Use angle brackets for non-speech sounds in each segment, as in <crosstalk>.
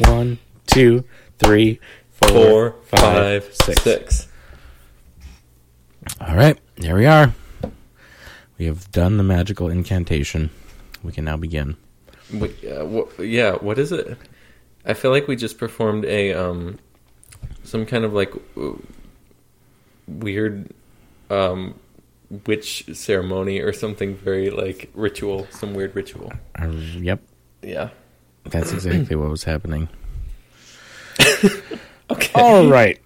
One, two, three, four, Four, five, five, six. six. All right, there we are. We have done the magical incantation. We can now begin. Wait, uh, wh- yeah, what is it? I feel like we just performed a um, some kind of like w- weird um, witch ceremony or something very like ritual, some weird ritual. Uh, yep, Yeah. That's exactly what was happening. <laughs> Okay. All right,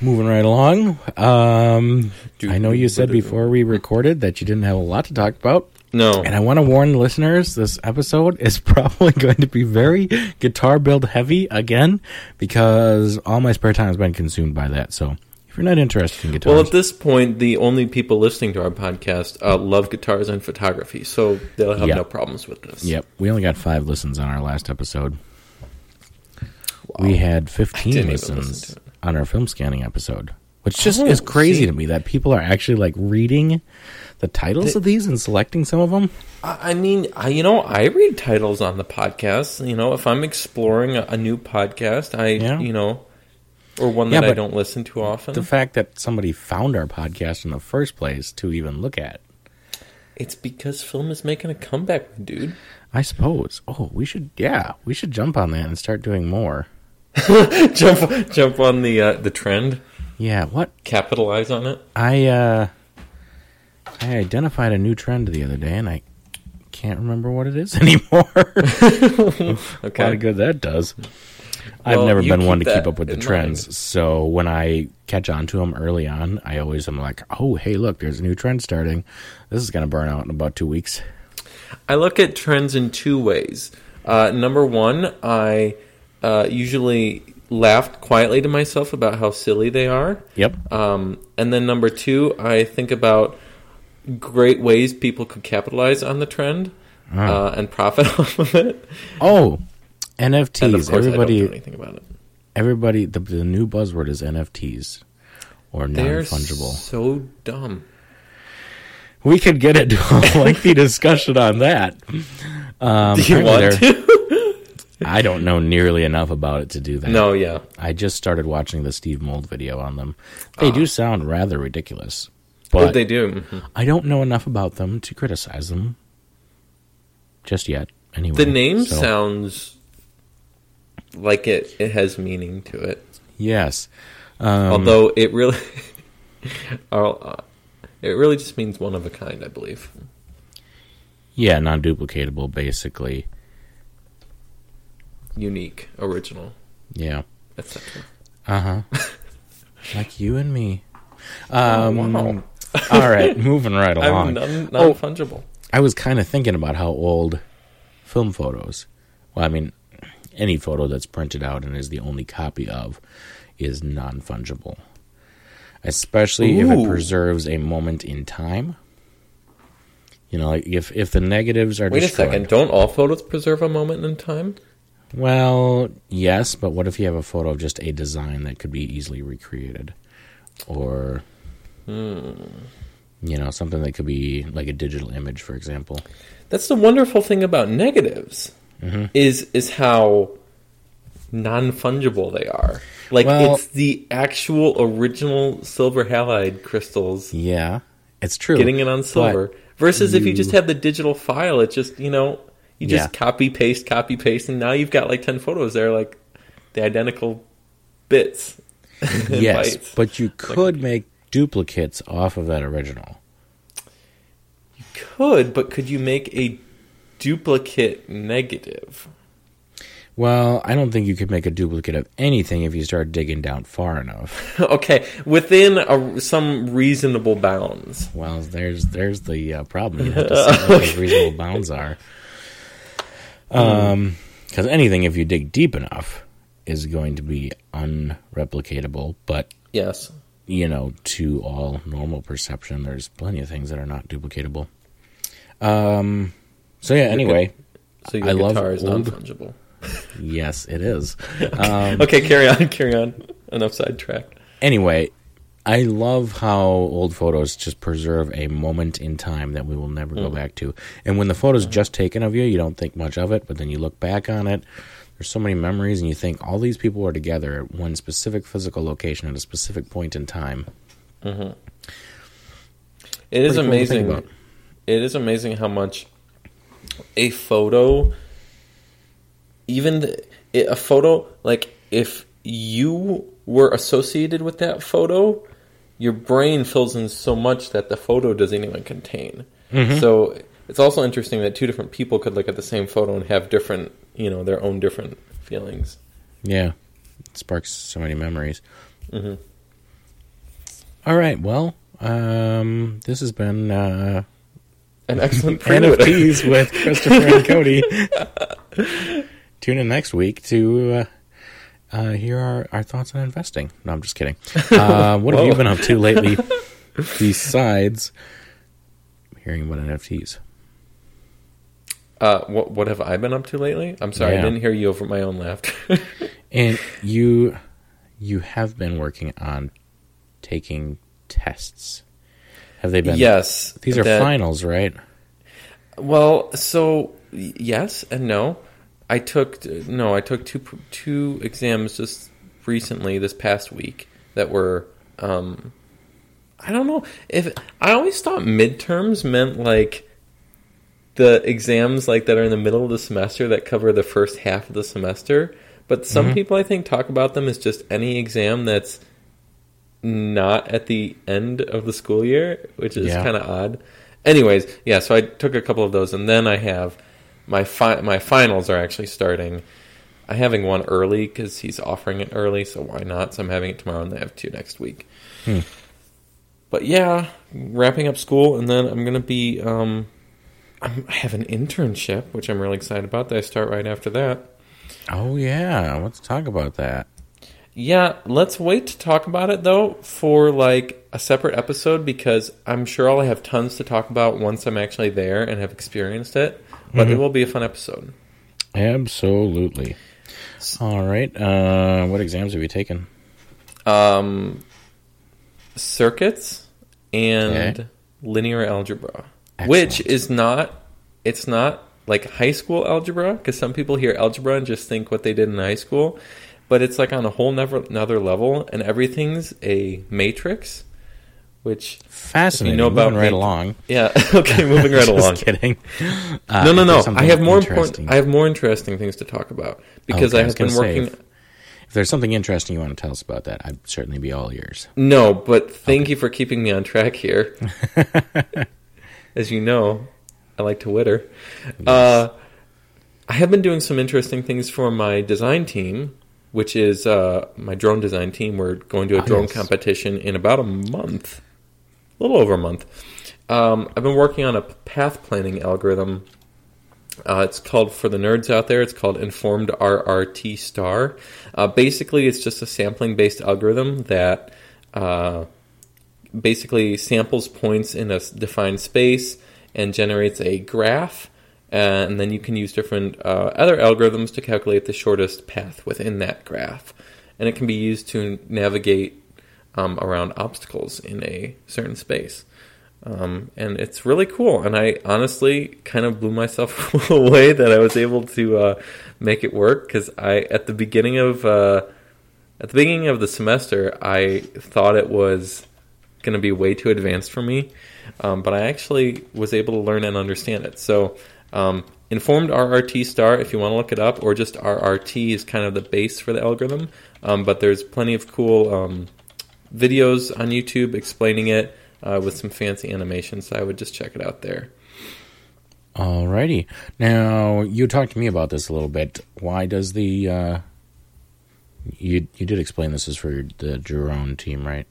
moving right along. Um, I know you said before we recorded that you didn't have a lot to talk about. No. And I want to warn listeners this episode is <laughs> probably going to be very guitar build heavy again because all my spare time has been consumed by that. So if you're not interested in guitars, Well, at this point, the only people listening to our podcast uh, love guitars and photography, so they'll have Yeah. no problems with this. yep, we only got five listens on our last episode. We had 15 listens listen on our film scanning episode, which just Oh, is crazy see. to me that people are actually like reading the titles of these and selecting some of them. I I mean, I, you know, I read titles on the podcast. You know, if I'm exploring a, a new podcast, I, Yeah. you know, or one Yeah, that I don't listen to often, The fact that somebody found our podcast in the first place to even look at. it's because film is making a comeback, dude. I suppose. Oh, we should. Yeah, we should jump on that and start doing more. <laughs> jump, jump on the uh, the trend, Yeah. What capitalize on it. I uh, I identified a new trend the other day, and I can't remember what it is <laughs> anymore. <laughs> Okay. of good that does. I've Well, never been one to keep up with the trends, mind. so when I catch on to them early on, I always am like, "Oh, hey, look, there's a new trend starting. This is gonna burn out in about two weeks." I look at trends in two ways. Uh, number one, I uh, usually laugh quietly to myself about how silly they are. Yep. Um, and then number two, I think about great ways people could capitalize on the trend Ah. uh, and profit <laughs> off of it. Oh, NFTs. course, I don't do Everybody, anything about it. everybody. The, the new buzzword is NFTs or non-fungible. so dumb. We could get into a <laughs> lengthy discussion on that. Um, Do you want to? I don't know nearly enough about it to do that. no, yeah. I just started watching the Steve Mould video on them. They do sound rather ridiculous, What but they do. mhm. I don't know enough about them to criticize them just yet. Anyway, The name so- sounds like it, it has meaning to it. yes, um, Although it really, <laughs> uh, it really just means one of a kind, I believe. yeah, non-duplicatable, basically. Unique, original, Yeah, etc. uh huh. <laughs> like you and me. Um, Oh, wow. all right, moving right <laughs> along. I'm non, Oh. fungible. I was kind of thinking about how old film photos. Well, I mean, any photo that's printed out and is the only copy of is non fungible, especially if it preserves a moment in time. You know, like if if the negatives are Wait a second. Don't all photos preserve a moment in time? Well, yes, but what if you have a photo of just a design that could be easily recreated, or Hmm. you know something that could be like a digital image, for example. That's the wonderful thing about negatives Mm-hmm. is is how non fungible they are. Like Well- it's the actual original silver halide crystals Yeah, it's true. getting it on silver. Versus if you you- just have the digital file, it just you know you just Yeah. copy paste copy paste, and now you've got like ten photos there, like the identical bits. <laughs> yes, bytes. but you could make duplicates off of that original. You could, but could you make a duplicate negative? Well, I don't think you could make a duplicate of anything if you start digging down far enough. <laughs> okay, within a, some reasonable bounds. Well, there's there's the uh, problem. You have to see what those reasonable bounds are. Um, because anything, if you dig deep enough, is going to be unreplicatable. But Yes. you know, to all normal perception, there's plenty of things that are not duplicatable. Um. So yeah. Anyway, So your I love guitar is non fungible. <laughs> yes, it is. <laughs> Um, Okay, carry on, carry on. Enough sidetrack. anyway, I love how old photos just preserve a moment in time that we will never go back to. And when the photo's just taken of you, you don't think much of it, but then you look back on it. There's so many memories, and you think all these people were together at one specific physical location at a specific point in time. It is cool amazing. it is amazing how much a photo, even the, a photo, like if you were associated with that photo, your brain fills in so much that the photo doesn't even contain. So it's also interesting that two different people could look at the same photo and have different, you know, their own different feelings. Yeah, it sparks so many memories. Mhm. All right, well, um, this has been uh, An excellent. <laughs> NFTs with Christopher and Cody. <laughs> Tune in next week to uh, uh, hear our, our thoughts on investing. No, I'm just kidding. Uh, what have you been up to lately <laughs> besides hearing about NFTs? Uh, what what have I been up to lately? I'm sorry, Yeah. I didn't hear you over my own laughter. And you you have been working on taking tests. Have they been? yes, These are that- finals, right? Well, so yes and no. I took no, I took two two exams just recently this past week that were um I don't know if I always thought midterms meant like the exams like that are in the middle of the semester that cover the first half of the semester, but some Mm-hmm. people I think talk about them as just any exam that's not at the end of the school year, which is Yeah. kind of odd. Anyways, yeah, so I took a couple of those, and then I have my fi- my finals are actually starting. I'm having one early because he's offering it early, so why not? So I'm having it tomorrow, and I have two next week. Hmm. But yeah, wrapping up school, and then I'm gonna be. Um, I'm, I have an internship, which I'm really excited about. That I start right after that. Oh yeah, let's talk about that. Yeah, let's wait to talk about it though for like a separate episode because I'm sure I'll have tons to talk about once I'm actually there and have experienced it. But it will be a fun episode. Absolutely. All right. Uh, what exams have you taken? Um, circuits and Okay. linear algebra, Excellent. which is not it's not like high school algebra because some people hear algebra and just think what they did in high school, but it's like on a whole never, another level and everything's a matrix, which Fascinating. know about Moving right me- along. yeah <laughs> okay <laughs> moving right Just along. kidding. Uh, no, no, no. I have more important. interesting- I have more interesting things to talk about because Okay, I I have been working. if- If there's something interesting you want to tell us about that, I'd certainly be all ears. No, but thank you for keeping me on track here. <laughs> As you know, I like to witter. Uh, I have been doing some interesting things for my design team, which is uh, my drone design team. We're going to a Ah, drone competition in about a month, a little over a month. Um, I've been working on a path planning algorithm. Uh, it's called, for the nerds out there, it's called Informed RRT Star. Uh, basically, it's just a sampling based algorithm that uh, basically samples points in a defined space and generates a graph. Uh, And then you can use different uh, other algorithms to calculate the shortest path within that graph. And it can be used to navigate um, around obstacles in a certain space. Um, and it's really cool. And I honestly kind of blew myself <laughs> away that I was able to uh, make it work because I at the beginning of uh, at the beginning of the semester I thought it was going to be way too advanced for me, um, but I actually was able to learn and understand it. So. Um, Informed RRT star, if you want to look it up, or just RRT is kind of the base for the algorithm. Um, but there's plenty of cool um, videos on YouTube explaining it uh, with some fancy animations. So I would just check it out there. Alrighty. Now you talked to me about this a little bit. Why does the uh, you you did explain this is for the drone team, right?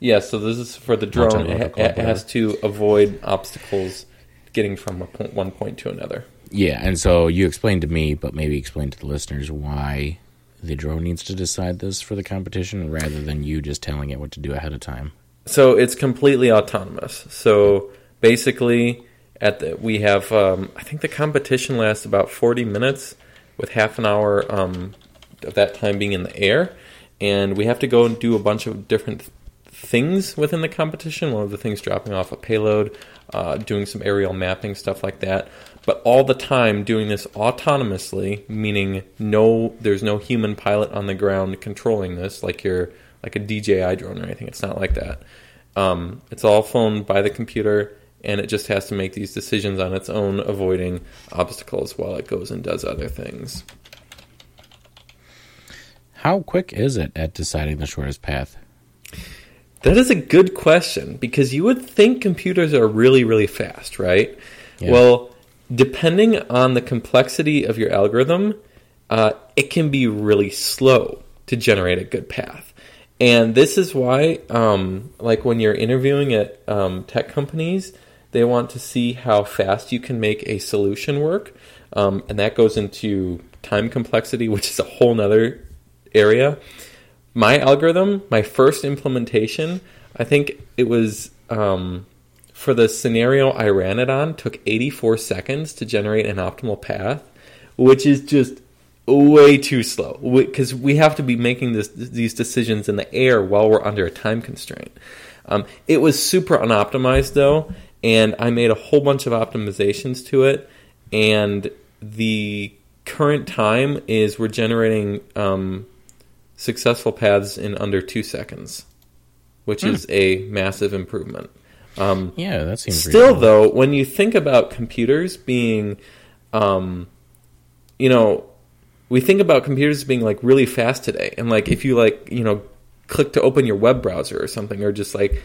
Yeah, so this is for the drone. It, it has to avoid obstacles getting from a point, one point to another. Yeah, and so you explained to me, but maybe explain to the listeners why the drone needs to decide this for the competition rather than you just telling it what to do ahead of time. So it's completely autonomous. So basically, at the, we have um, I think the competition lasts about forty minutes, with half an hour um, of that time being in the air, and we have to go and do a bunch of different things within the competition. One of the things dropping off a payload, uh, doing some aerial mapping stuff like that. But all the time doing this autonomously, meaning no, there's no human pilot on the ground controlling this, like you're like a DJI drone or anything. It's not like that. Um, it's all flown by the computer, and it just has to make these decisions on its own, avoiding obstacles while it goes and does other things. How quick is it at deciding the shortest path? That is a good question because you would think computers are really, really fast, right? Yeah. Well, depending on the complexity of your algorithm, uh, it can be really slow to generate a good path. And this is why, um, like when you're interviewing at um, tech companies, they want to see how fast you can make a solution work. Um, and that goes into time complexity, <laughs> which is a whole nother area. My algorithm, my first implementation, I think it was um, for the scenario I ran it on, took 84 seconds to generate an optimal path, which is just way too slow because we have to be making this, these decisions in the air while we're under a time constraint. Um, it was super unoptimized though, and I made a whole bunch of optimizations to it, and the current time is we're generating um, successful paths in under two seconds, which Hmm. is a massive improvement. Um, Yeah, that seems Still, reasonable. though, when you think about computers being, um, you know, we think about computers being like really fast today, and like if you like, you know, click to open your web browser or something, or just like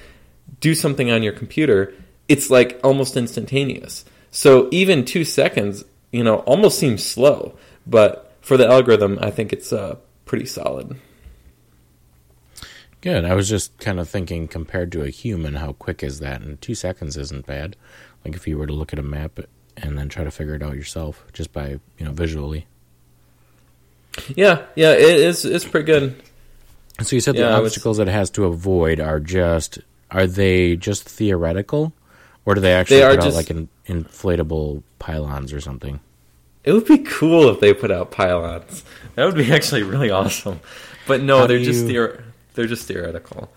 do something on your computer, it's like almost instantaneous. So even two seconds, you know, almost seems slow, but for the algorithm, I think it's uh, pretty solid. Good. I was just kind of thinking compared to a human, how quick is that? And two seconds isn't bad. Like if you were to look at a map and then try to figure it out yourself just by, you know, visually. Yeah, yeah, it is. It's pretty good. So you said Yeah, the was- obstacles that it has to avoid are just are they just theoretical, or do they actually They are out just- like an inflatable pylons or something? It would be cool if they put out pylons. That would be <laughs> actually really awesome. But no, How they're just you- theor- they're just theoretical.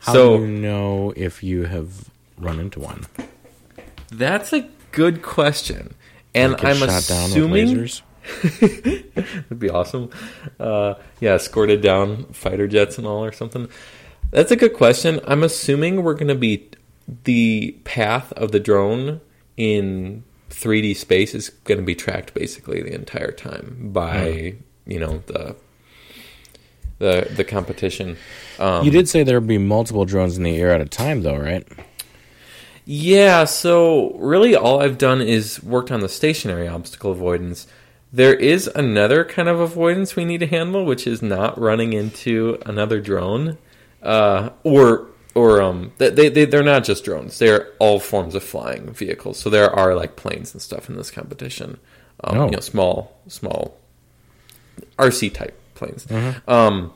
How so do you know if you have run into one? that's a good question, and Like, I'm shot down with assuming lasers? <laughs> That'd be awesome. Uh, yeah, escorted down fighter jets and all or something. That's a good question. I'm assuming we're going to be the path of the drone in 3D space is going to be tracked basically the entire time by you know the the the competition. Um, You did say there would be multiple drones in the air at a time, though, right? Yeah, so really all I've done is worked on the stationary obstacle avoidance. There is another kind of avoidance we need to handle, which is not running into another drone, uh, or or um, they they- they're not just drones; they're all forms of flying vehicles. So there are like planes and stuff in this competition. Um, Oh. You know, small small RC type planes. Um,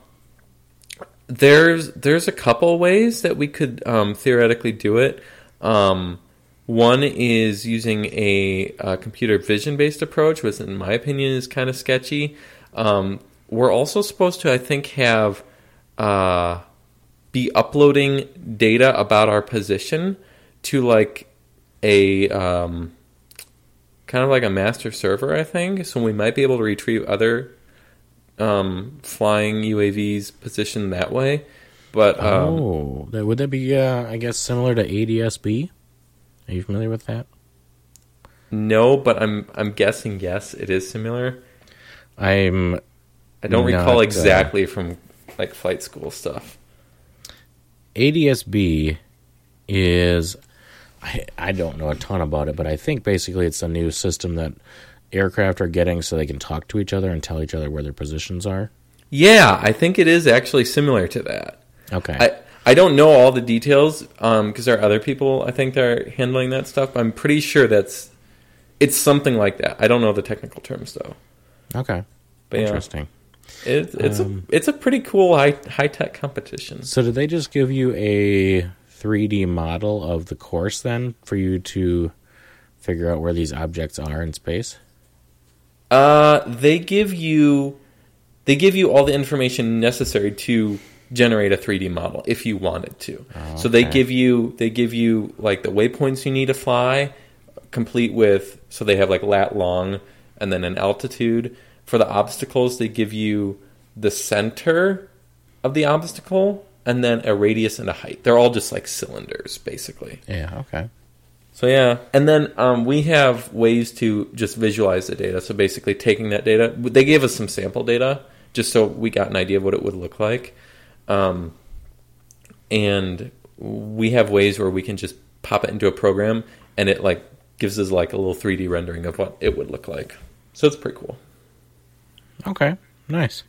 there's there's a couple ways that we could um, theoretically do it. Um, one is using a, uh computer vision based approach, which in my opinion is kind of sketchy. Um, we're also supposed to, I think, have uh, be uploading data about our position to like a um, kind of like a master server, I think. So we might be able to retrieve other um, flying UAVs positioned that way. But um, oh, that, would that be, uh, I guess, similar to ADSB? Are you familiar with that? no, but I'm I'm guessing yes, it is similar. I'm I don't Not, recall uh, exactly from like flight school stuff. ADSB is I, I don't know a ton about it, but I think basically it's a new system that aircraft are getting so they can talk to each other and tell each other where their positions are. Yeah, I think it is actually similar to that. Okay. I I don't know all the details because there are other people I think that are handling that stuff. I'm pretty sure that's it's something like that. I don't know the technical terms though. okay. But yeah, Interesting. it, it's Um, a it's a pretty cool high high tech competition. So did they just give you a 3D model of the course then for you to figure out where these objects are in space? Uh, they give you they give you all the information necessary to generate a 3D model if you wanted to. So they give you they give you like the waypoints you need to fly, complete with so they have like lat long and then an altitude. For the obstacles, they give you the center of the obstacle and then a radius and a height. They're all just like cylinders, basically. Yeah. Okay. So yeah, and then um, we have ways to just visualize the data. So basically, taking that data, they gave us some sample data just so we got an idea of what it would look like, um, and we have ways where we can just pop it into a program, and it like gives us like a little 3D rendering of what it would look like. So it's pretty cool. Okay. Nice.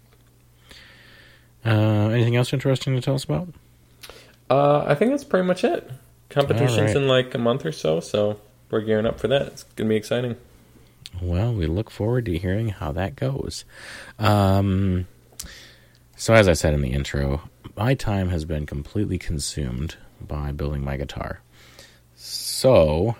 Uh, anything else interesting to tell us about? Uh, I think that's pretty much it. Competitions right. in like a month or so, so we're gearing up for that. It's gonna be exciting. Well, we look forward to hearing how that goes. Um, so, as I said in the intro, my time has been completely consumed by building my guitar. So,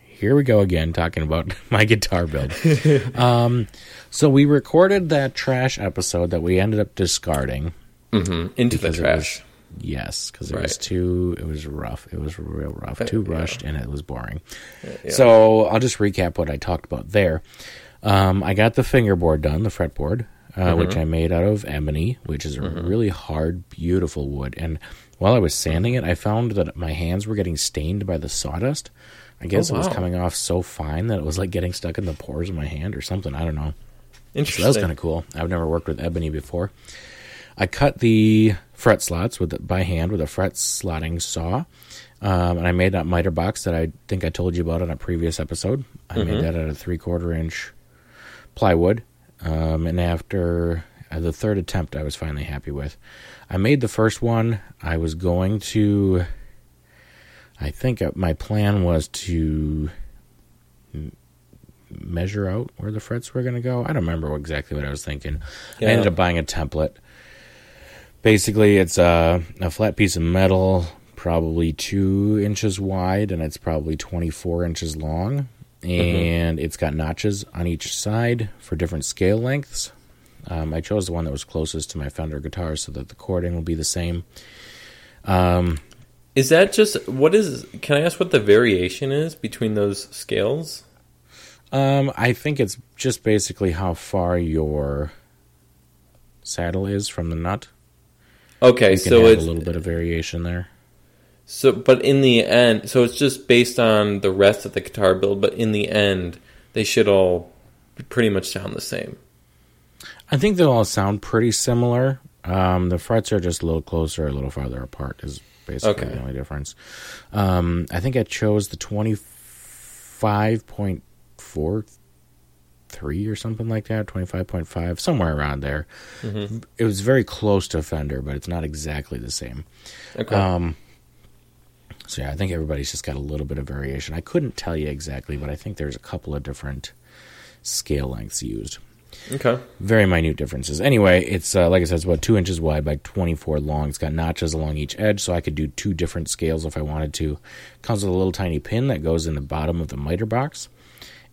here we go again talking about <laughs> my guitar build. <laughs> um, so, we recorded that trash episode that we ended up discarding. hmm Into the trash. Yes, because it was too. It was rough. It was real rough. Too yeah. rushed, and it was boring. Yeah. So I'll just recap what I talked about there. Um, I got the fingerboard done, the fretboard, uh, Mm-hmm. which I made out of ebony, which is a really hard, beautiful wood. And while I was sanding it, I found that my hands were getting stained by the sawdust. I guess Oh, it was coming off so fine that it was like getting stuck in the pores of my hand or something. I don't know. So Interesting. that was kind of cool. I've never worked with ebony before. I cut the fret slots with the, by hand with a fret slotting saw, um, and I made that miter box that I think I told you about in a previous episode. I made that out of three quarter inch plywood, um, and after uh, the third attempt, I was finally happy with. I made the first one. I was going to. I think uh, my plan was to measure out where the frets were going to go. I don't remember exactly what I was thinking. I ended up buying a template. Basically, it's a, a flat piece of metal, probably two inches wide, and it's probably 24 inches long. And it's got notches on each side for different scale lengths. Um, I chose the one that was closest to my Fender guitar so that the cording will be the same. Um, Is that just what is? Can I ask what the variation is between those scales? Um, I think it's just basically how far your saddle is from the nut. Okay, so it's a little bit of variation there. so, but in the end, so it's just based on the rest of the guitar build. But in the end, they should all pretty much sound the same. I think they'll all sound pretty similar. Um, the frets are just a little closer, a little farther apart. Is basically Okay. the only difference. Um, I think I chose the twenty five point four three or something like that, twenty five point five, somewhere around there. It was very close to Fender, but it's not exactly the same. Okay, Um, so yeah, I think everybody's just got a little bit of variation. I couldn't tell you exactly, but I think there's a couple of different scale lengths used. okay, Very minute differences. Anyway, it's uh, like I said, it's about two inches wide by 24 long. It's got notches along each edge, so I could do two different scales if I wanted to. Comes with a little tiny pin that goes in the bottom of the miter box,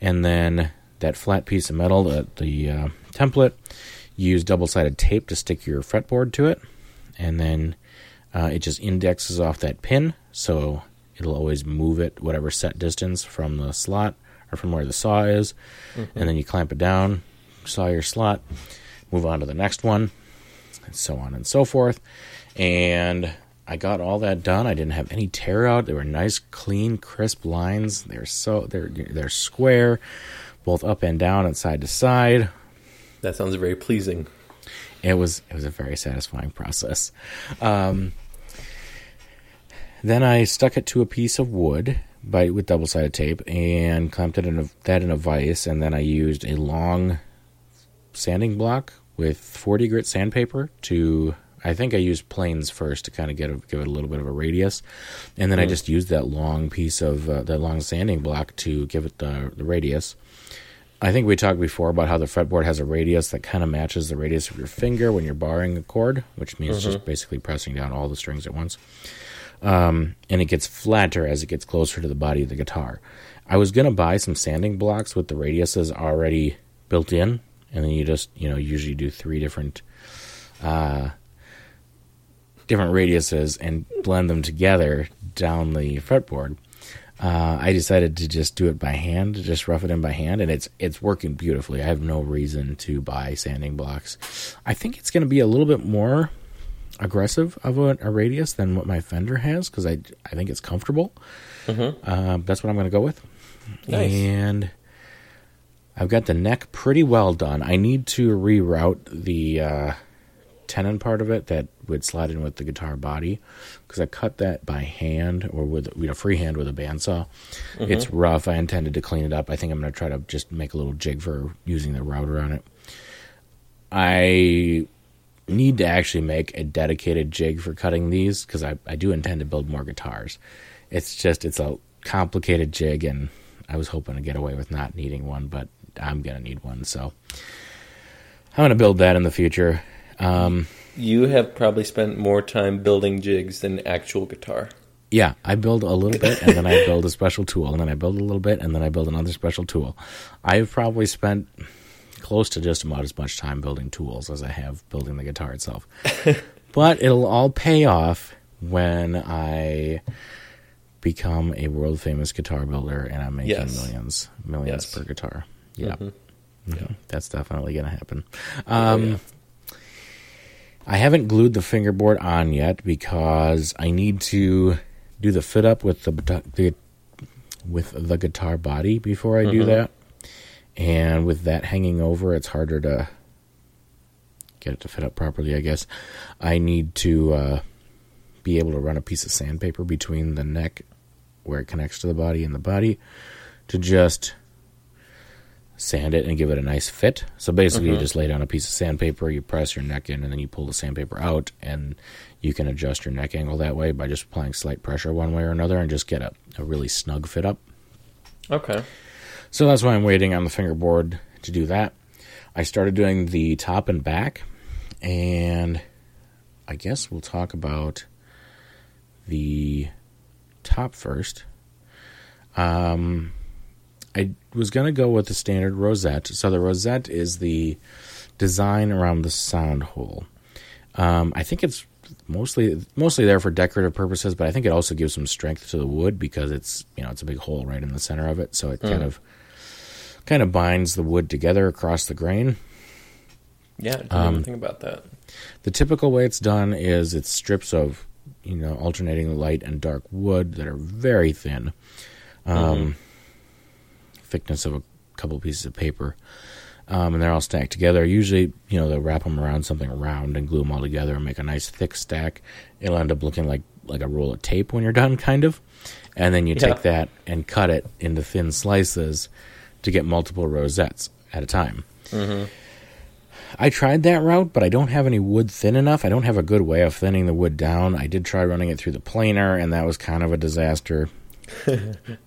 and then that flat piece of metal, the, the uh, template. Use double-sided tape to stick your fretboard to it, and then uh, it just indexes off that pin, so it'll always move it whatever set distance from the slot or from where the saw is, and then you clamp it down, saw your slot, move on to the next one, and so on and so forth. And I got all that done. I didn't have any tear out. They were nice, clean, crisp lines. They're so they're they're square, both up and down and side to side. that sounds very pleasing. It was it was a very satisfying process. Um, then I stuck it to a piece of wood by with double sided tape and clamped it in a, that in a vise, and then I used a long sanding block with 40 grit sandpaper to. I think I used planes first to kind of get a, give it a little bit of a radius, and then I just used that long piece of uh, that long sanding block to give it the, the radius. I think we talked before about how the fretboard has a radius that kind of matches the radius of your finger when you're barring a chord, which means just basically pressing down all the strings at once. Um, and it gets flatter as it gets closer to the body of the guitar. I was gonna buy some sanding blocks with the radiuses already built in, and then you just you know usually do three different uh, different radiuses and blend them together down the fretboard. Uh, I decided to just do it by hand, just rough it in by hand, and it's it's working beautifully. I have no reason to buy sanding blocks. I think it's going to be a little bit more aggressive of a, a radius than what my Fender has because I I think it's comfortable. Mm-hmm. Uh, that's what I'm going to go with. Nice. And I've got the neck pretty well done. I need to reroute the uh, tenon part of it that would slide in with the guitar body because I cut that by hand or with you know freehand with a bandsaw. Mm-hmm. It's rough. I intended to clean it up. I think I'm going to try to just make a little jig for using the router on it. I need to actually make a dedicated jig for cutting these because I, I do intend to build more guitars. It's just it's a complicated jig and I was hoping to get away with not needing one, but I'm gonna need one, so I'm gonna build that in the future. Um, You have probably spent more time building jigs than actual guitar. yeah, I build a little bit, and then I <laughs> build a special tool, and then I build a little bit, and then I build another special tool. I've probably spent close to just about as much time building tools as I have building the guitar itself. <laughs> but it'll all pay off when I become a world famous guitar builder and I'm making Yes. millions, millions Yes. per guitar. Yeah. Mhm. Mhm. That's definitely going to happen. Oh, Um, yeah. I haven't glued the fingerboard on yet because I need to do the fit up with the, the with the guitar body before I do Mhm. that. And with that hanging over, it's harder to get it to fit up properly, I guess. I need to uh, be able to run a piece of sandpaper between the neck where it connects to the body and the body to just sand it and give it a nice fit. So basically, you Mhm. just lay down a piece of sandpaper, you press your neck in, and then you pull the sandpaper out, and you can adjust your neck angle that way by just applying slight pressure one way or another and just get a, a really snug fit up. Okay. So that's why I'm waiting on the fingerboard to do that. I started doing the top and back, and I guess we'll talk about the top first. Um, I was going to go with the standard rosette. So the rosette is the design around the sound hole. Um, I think it's mostly mostly there for decorative purposes, but I think it also gives some strength to the wood because it's you know it's a big hole right in the center of it, so it kind Mm. of kind of binds the wood together across the grain. Yeah, I didn't Um, think about that. The typical way it's done is it's strips of you know alternating light and dark wood that are very thin, um, thickness of a couple pieces of paper, um, and they're all stacked together. Usually, you know, they'll wrap them around something round and glue them all together and make a nice thick stack. It'll end up looking like like a roll of tape when you're done, kind of. And then you Yeah. take that and cut it into thin slices to get multiple rosettes at a time. hmm I tried that route, but I don't have any wood thin enough. I don't have a good way of thinning the wood down. I did try running it through the planer, and that was kind of a disaster.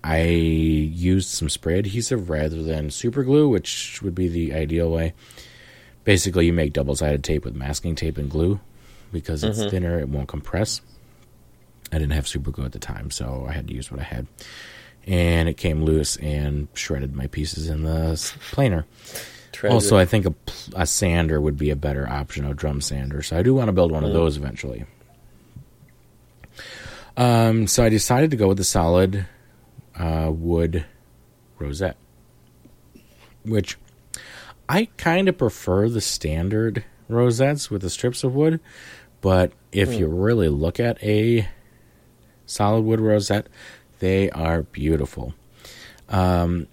I used some spray adhesive rather than super glue, which would be the ideal way. Basically, you make double sided tape with masking tape and glue because it's Mhm. thinner, it won't compress. I didn't have super glue at the time, so I had to use what I had. And it came loose and shredded my pieces in the planer. Also, I think a, a sander would be a better option, a drum sander. So I do want to build one of Mm. those eventually. Um, so I decided to go with the solid uh, wood rosette, which I kind of prefer the standard rosettes with the strips of wood. But if Mm. you really look at a solid wood rosette, they are beautiful. Um,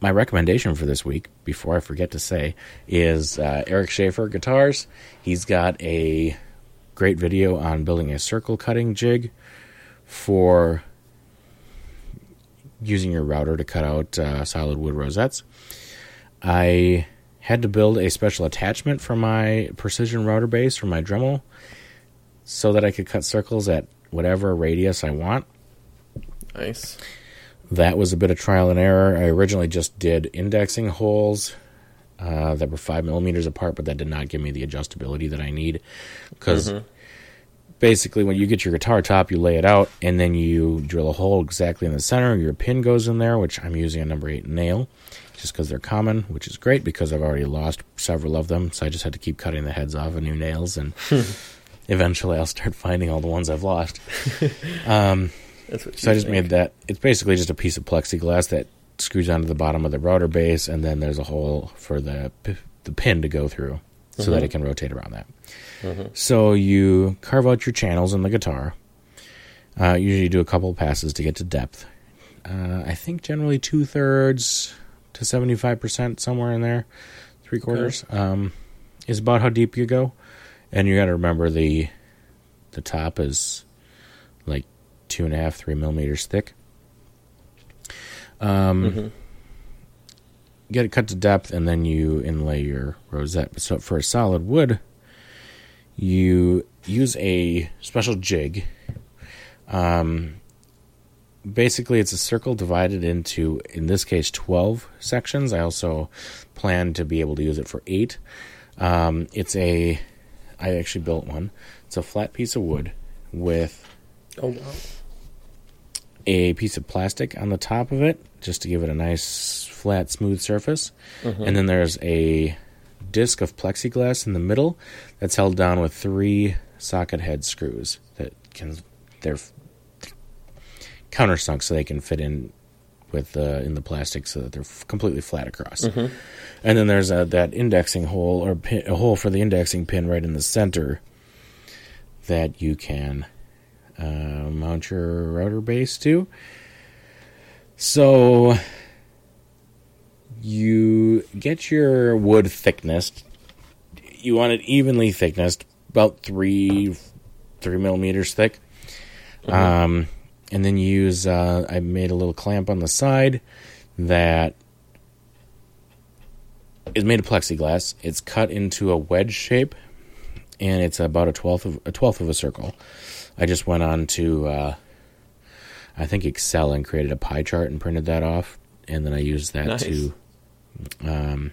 my recommendation for this week, before I forget to say, is uh, Eric Schaefer Guitars. He's got a great video on building a circle cutting jig for using your router to cut out uh, solid wood rosettes. I had to build a special attachment for my precision router base for my Dremel so that I could cut circles at whatever radius I want nice. that was a bit of trial and error. I originally just did indexing holes uh, that were five millimeters apart, but that did not give me the adjustability that I need. Because Mhm. Basically, when you get your guitar top, you lay it out, and then you drill a hole exactly in the center. Your pin goes in there, which I'm using a number eight nail, just because they're common, which is great because I've already lost several of them. So I just had to keep cutting the heads off of new nails, and <laughs> eventually I'll start finding all the ones I've lost. <laughs> Um, That's what. so I just think. made that. It's basically just a piece of plexiglass that screws onto the bottom of the router base, and then there's a hole for the the pin to go through, so that Mhm. it can rotate around that. Mhm. So you carve out your channels in the guitar. Uh, usually do a couple of passes to get to depth. Uh, I think generally two thirds to seventy five percent, somewhere in there, three quarters, um, is about how deep you go. And you got to remember the the top is like two and a half, three millimeters thick. Um, Mhm. get it cut to depth and then you inlay your rosette. So for a solid wood, you use a special jig. Um, basically, it's a circle divided into, in this case, 12 sections. I also plan to be able to use it for eight. Um, it's a, I actually built one. It's a flat piece of wood with Oh wow. a piece of plastic on the top of it just to give it a nice flat smooth surface Mhm. and then there's a disc of plexiglass in the middle that's held down with three socket head screws that can they're countersunk so they can fit in with the in the plastic so that they're f- completely flat across Mhm. and then there's a, that indexing hole or pin, a hole for the indexing pin right in the center that you can uh, mount your router base to. So you get your wood thickness. You want it evenly thicknessed, about three three millimeters thick. Um, and then you use. Uh, I made a little clamp on the side that is made of plexiglass. It's cut into a wedge shape, and it's about a twelfth of a twelfth of a circle. I just went on to, uh, I think Excel and created a pie chart and printed that off, and then I used that Nice. to, um,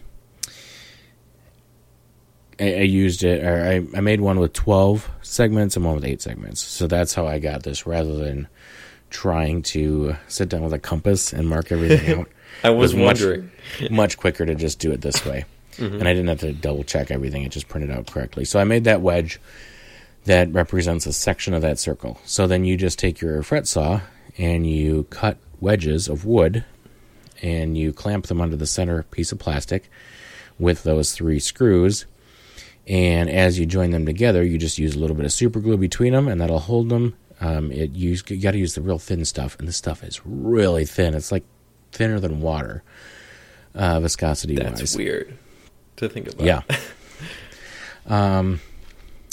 I, I used it, or I, I made one with twelve segments and one with eight segments. So that's how I got this, rather than trying to sit down with a compass and mark everything <laughs> out. I was was much- wondering. <laughs> much quicker to just do it this way. Mhm. And I didn't have to double check everything, it just printed out correctly. So I made that wedge that represents a section of that circle. So then you just take your fret saw and you cut wedges of wood and you clamp them under the center piece of plastic with those three screws. And as you join them together, you just use a little bit of super glue between them, and that'll hold them. Um, it use you got to use the real thin stuff, and this stuff is really thin. It's like thinner than water, uh, viscosity That's wise. weird to think about. Yeah. <laughs> um,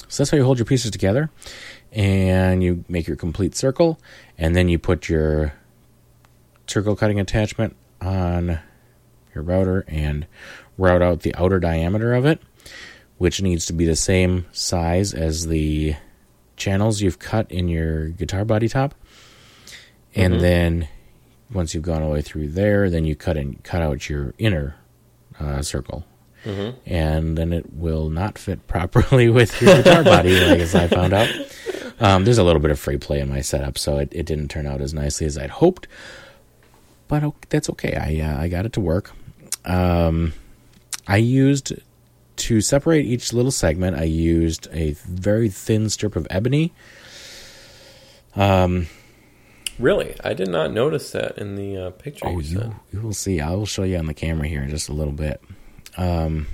so that's how you hold your pieces together, and you make your complete circle, and then you put your circle cutting attachment on your router and route out the outer diameter of it, which needs to be the same size as the channels you've cut in your guitar body top. And Mhm. then once you've gone all the way through there, then you cut and cut out your inner uh, circle Mhm. and then it will not fit properly <laughs> with your guitar body, like as I found out. Um, there's a little bit of free play in my setup, so it, it didn't turn out as nicely as I'd hoped, but that's okay. I uh, I got it to work. Um, I used to separate each little segment. I used a very thin strip of ebony. Um, Really, I did not notice that in the uh, picture Oh, you, you, you will see. I will show you on the camera here in just a little bit. Um,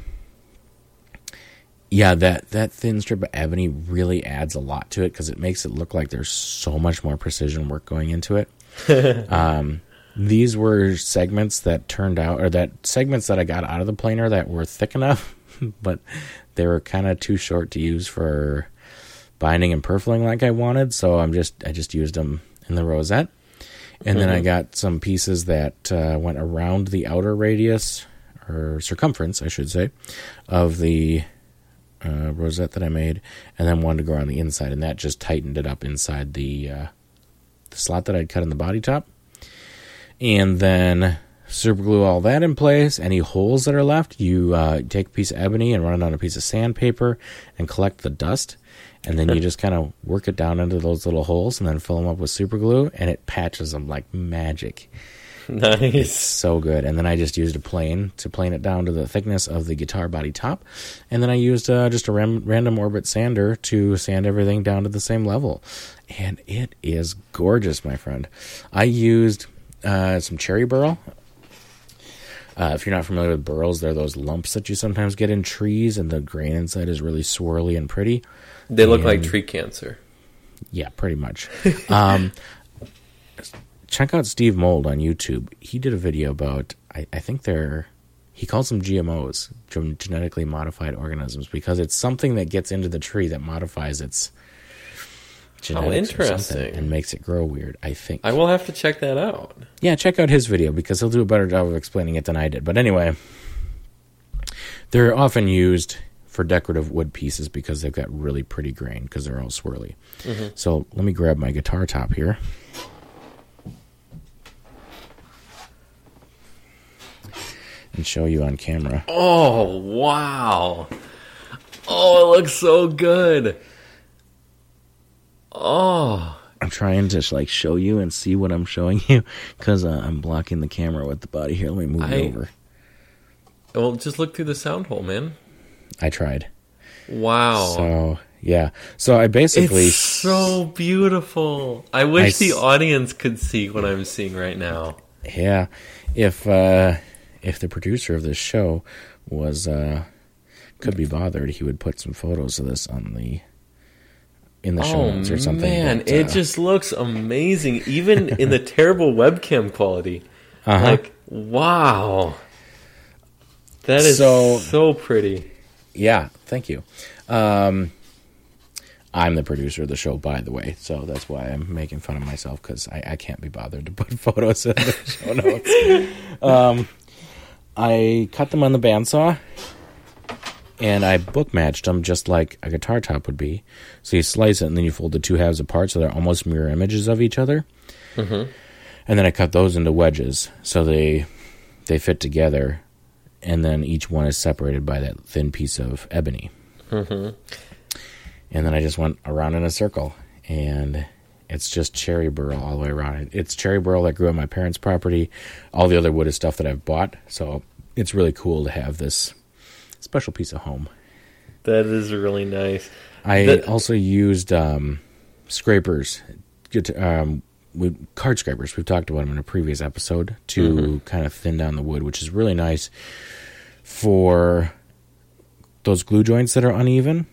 yeah, that that thin strip of ebony really adds a lot to it because it makes it look like there's so much more precision work going into it. <laughs> um, these were segments that turned out, or that segments that I got out of the planer that were thick enough, <laughs> but they were kind of too short to use for binding and purfling like I wanted. So I'm just I just used them in the rosette. And then I Mhm. got some pieces that uh, went around the outer radius or circumference, I should say, of the uh, rosette that I made, and then one to go around the inside, and that just tightened it up inside the uh, the slot that I'd cut in the body top. And then super glue all that in place. Any holes that are left, you uh, take a piece of ebony and run it on a piece of sandpaper and collect the dust. And then you just kind of work it down into those little holes and then fill them up with super glue, and it patches them like magic. <laughs> Nice. so good. And then I just used a plane to plane it down to the thickness of the guitar body top, and then I used uh, just a ram- random orbit sander to sand everything down to the same level, and it is gorgeous, my friend. I used uh, some cherry burl. Uh, if you're not familiar with burls, they're those lumps that you sometimes get in trees, and the grain inside is really swirly and pretty. They look like tree cancer. Yeah, pretty much. <laughs> um, check out Steve Mould on YouTube. He did a video about, I, I think they're, he calls them GMOs, genetically modified organisms, because it's something that gets into the tree that modifies its Oh, genetics or something interesting. and makes it grow weird. I think. I will have to check that out. Yeah, check out his video because he'll do a better job of explaining it than I did. But anyway, they're often used for decorative wood pieces because they've got really pretty grain because they're all swirly. Mm-hmm. So let me grab my guitar top here. And show you on camera. Oh wow! Oh, it looks so good. Oh, I'm trying to like show you and see what I'm showing you because uh, I'm blocking the camera with the body here. Let me move I- it over. well, just look through the sound hole, man. I tried. Wow. So yeah. So I basically It's so beautiful. I wish I the audience could see what I'm seeing right now. Yeah, if uh, if the producer of this show was uh, could be bothered, he would put some photos of this on the in the show Oh notes or something. man, but, it uh, just looks amazing, even in the <laughs> terrible webcam quality. Uh-huh. Like, wow, that is So- so, pretty. yeah. Thank you. Um, I'm the producer of the show, by the way, so that's why I'm making fun of myself because I, I can't be bothered to put <laughs> photos in the show notes. <laughs> um, I cut them on the bandsaw and I book matched them just like a guitar top would be. So you slice it and then you fold the two halves apart so they're almost mirror images of each other. Mhm. And then I cut those into wedges so they they fit together, and then each one is separated by that thin piece of ebony. Mhm. And then I just went around in a circle, and it's just cherry burl all the way around. It's cherry burl that grew on my parents' property. All the other wood is stuff that I've bought, so it's really cool to have this special piece of home. That is really nice. I The- also used um, scrapers, get- um, we, card scrapers. We've talked about them in a previous episode to kind of thin down the wood, which is really nice for those glue joints that are uneven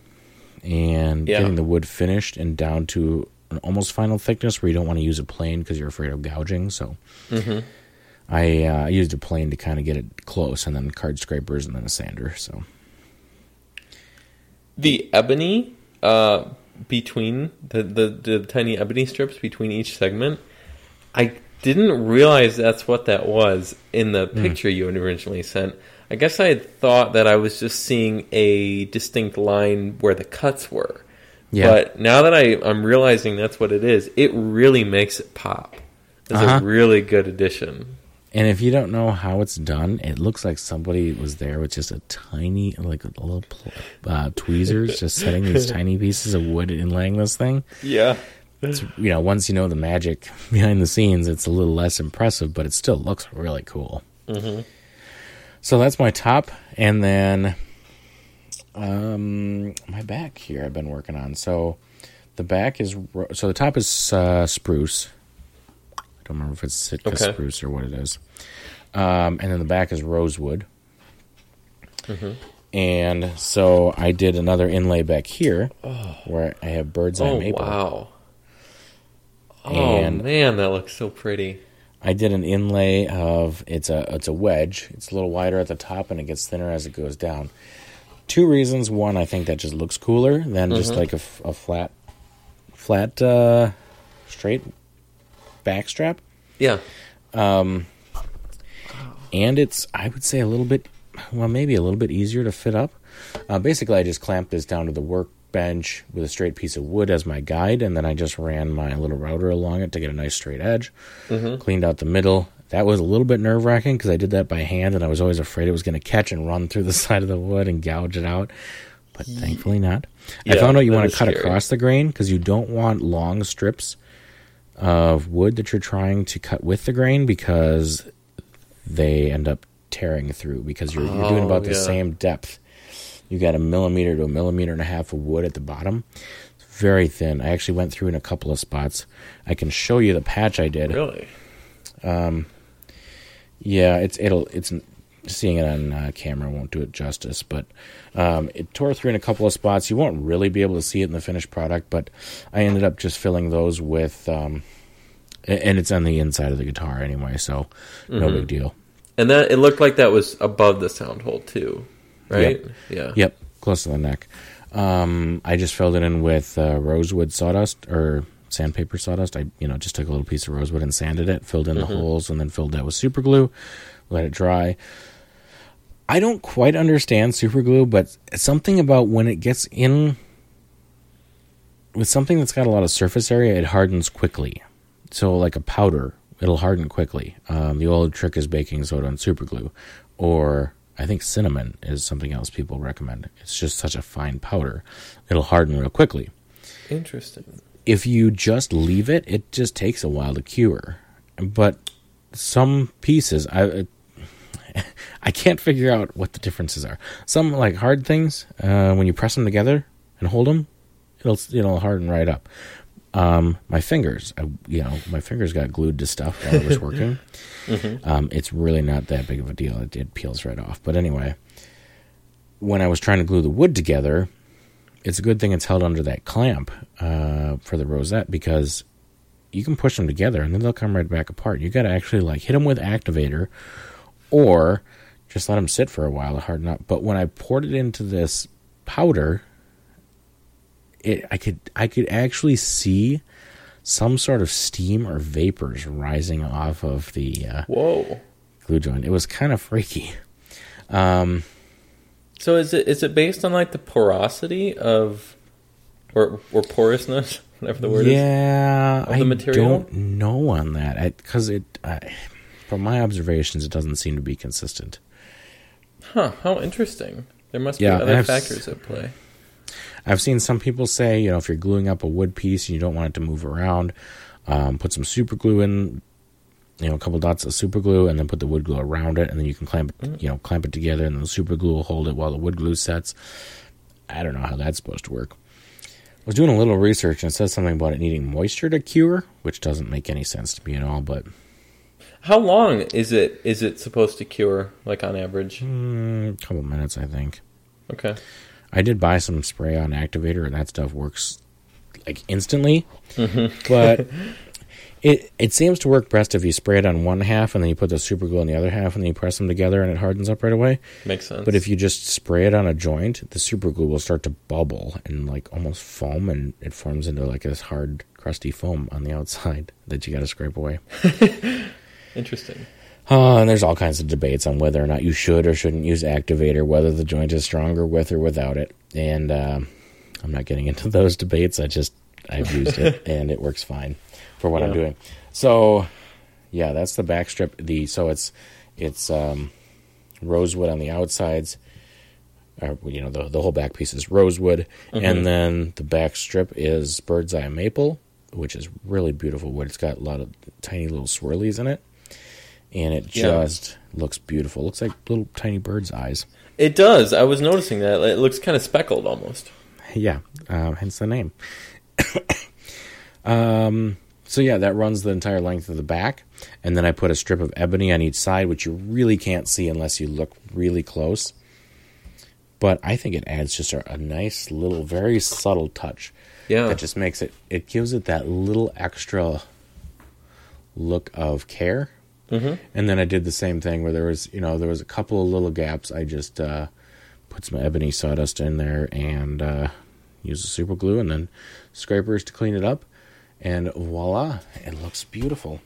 and Yeah. getting the wood finished and down to an almost final thickness where you don't want to use a plane because you're afraid of gouging. So Mhm. I uh, used a plane to kind of get it close, and then card scrapers, and then a sander. So The ebony uh, between the, the the tiny ebony strips between each segment, I didn't realize that's what that was in the picture you had originally sent. I guess I had thought that I was just seeing a distinct line where the cuts were. Yeah. But now that I, I'm realizing that's what it is, it really makes it pop. It's Uh-huh. a really good addition. And if you don't know how it's done, it looks like somebody was there with just a tiny, like a little uh, tweezers, just setting these <laughs> tiny pieces of wood and laying this thing. Yeah. It's, you know, once you know the magic behind the scenes, it's a little less impressive, but it still looks really cool. Mhm. So that's my top, and then um, my back here I've been working on. So the back is so the top is uh, spruce. I don't remember if it's Sitka Okay. spruce or what it is. Um, and then the back is rosewood. Mhm. And so I did another inlay back here where I have bird's eye Oh, maple. wow. Oh, And- man, that looks so pretty. I did an inlay of it's a it's a wedge. It's a little wider at the top and it gets thinner as it goes down. Two reasons. One, I think that just looks cooler than just Mhm. like a flat, flat, uh, straight back strap. Yeah. Um, and it's I would say a little bit, well, maybe a little bit easier to fit up. Uh, basically, I just clamped this down to the workbench with a straight piece of wood as my guide, and then I just ran my little router along it to get a nice straight edge. Mhm. Cleaned out the middle. That was a little bit nerve wracking because I did that by hand, and I was always afraid it was going to catch and run through the <laughs> side of the wood and gouge it out. But thankfully not. I found out you want to cut scary. across the grain because you don't want long strips of wood that you're trying to cut with the grain because they end up tearing through because you're, you're doing Oh, about the yeah. same depth. You got a millimeter to a millimeter and a half of wood at the bottom. It's very thin. I actually went through in a couple of spots. I can show you the patch I did. Really? Um, yeah, it's it'll it's seeing it on uh, camera won't do it justice, but um, it tore through in a couple of spots. You won't really be able to see it in the finished product, but I ended up just filling those with, um, and it's on the inside of the guitar anyway, so no Mm-hmm. big deal. And that it looked like that was above the sound hole too, right? Yeah. Yep, close to the neck. Um, I just filled it in with uh, rosewood sawdust or sandpaper sawdust. I you know just took a little piece of rosewood and sanded it, filled in the holes, and then filled that with super glue. Let it dry. I don't quite understand super glue, but something about when it gets in with something that's got a lot of surface area, it hardens quickly. So like a powder, it'll harden quickly. Um, the old trick is baking soda and super glue, or I think cinnamon is something else people recommend. It's just such a fine powder, it'll harden real quickly. Interesting. If you just leave it, it just takes a while to cure. But some pieces, I <laughs> I can't figure out what the differences are. Some like hard things, uh, when you press them together and hold them, it'll it'll harden right up. Um, my fingers, I, you know, my fingers got glued to stuff while it was <laughs> working. um, it's really not that big of a deal. It, it peels right off. But anyway, when I was trying to glue the wood together, it's a good thing it's held under that clamp uh, for the rosette because you can push them together and then they'll come right back apart. You got to actually like hit them with activator or just let them sit for a while to harden up. But when I poured it into this powder, it I could I could actually see some sort of steam or vapors rising off of the uh, Whoa. glue joint. It was kind of freaky. So is it is it based on like the porosity of or or porousness, <laughs> whatever the word is? yeah, I material? don't know on that because it. Uh, from my observations, it doesn't seem to be consistent. Huh, how interesting. There must Yeah, be other factors at play. I've seen some people say, you know, if you're gluing up a wood piece and you don't want it to move around, um, put some super glue in, you know, a couple dots of super glue, and then put the wood glue around it, and then you can clamp it, you know, clamp it together, and the super glue will hold it while the wood glue sets. I don't know how that's supposed to work. I was doing a little research and it says something about it needing moisture to cure, which doesn't make any sense to me at all. But How long is it is it supposed to cure, like on average? mm, a couple minutes, I think. Okay. I did buy some spray on activator, and that stuff works like instantly. but <laughs> it it seems to work best if you spray it on one half and then you put the super glue on the other half and then you press them together and it hardens up right away. Makes sense. But if you just spray it on a joint, the super glue will start to bubble and like almost foam, and it forms into like this hard, crusty foam on the outside <laughs> that you got to scrape away. <laughs> Interesting. Oh, and there's all kinds of debates on whether or not you should or shouldn't use activator, whether the joint is stronger with or without it. And um, I'm not getting into <laughs> those debates. I just I've used it <laughs> and it works fine for what I'm doing. So yeah, that's the back strip. The so it's it's um, rosewood on the outsides. Uh, you know the the whole back piece is rosewood, and then the back strip is bird's eye maple, which is really beautiful wood. It's got a lot of tiny little swirlies in it and it Yeah. just looks beautiful. looks like little tiny bird's eyes. It does. I was noticing that. It looks kind of speckled almost. Yeah, uh, hence the name. <coughs> um, so yeah, that runs the entire length of the back, and then I put a strip of ebony on each side, which you really can't see unless you look really close. But I think it adds just a, a nice little, very subtle touch Yeah. that just makes it. It gives it that little extra look of care. Hmm And then I did the same thing where there was, you know, there was a couple of little gaps. I just uh, put some ebony sawdust in there and uh, used the super glue and then scrapers to clean it up. And voila, it looks beautiful.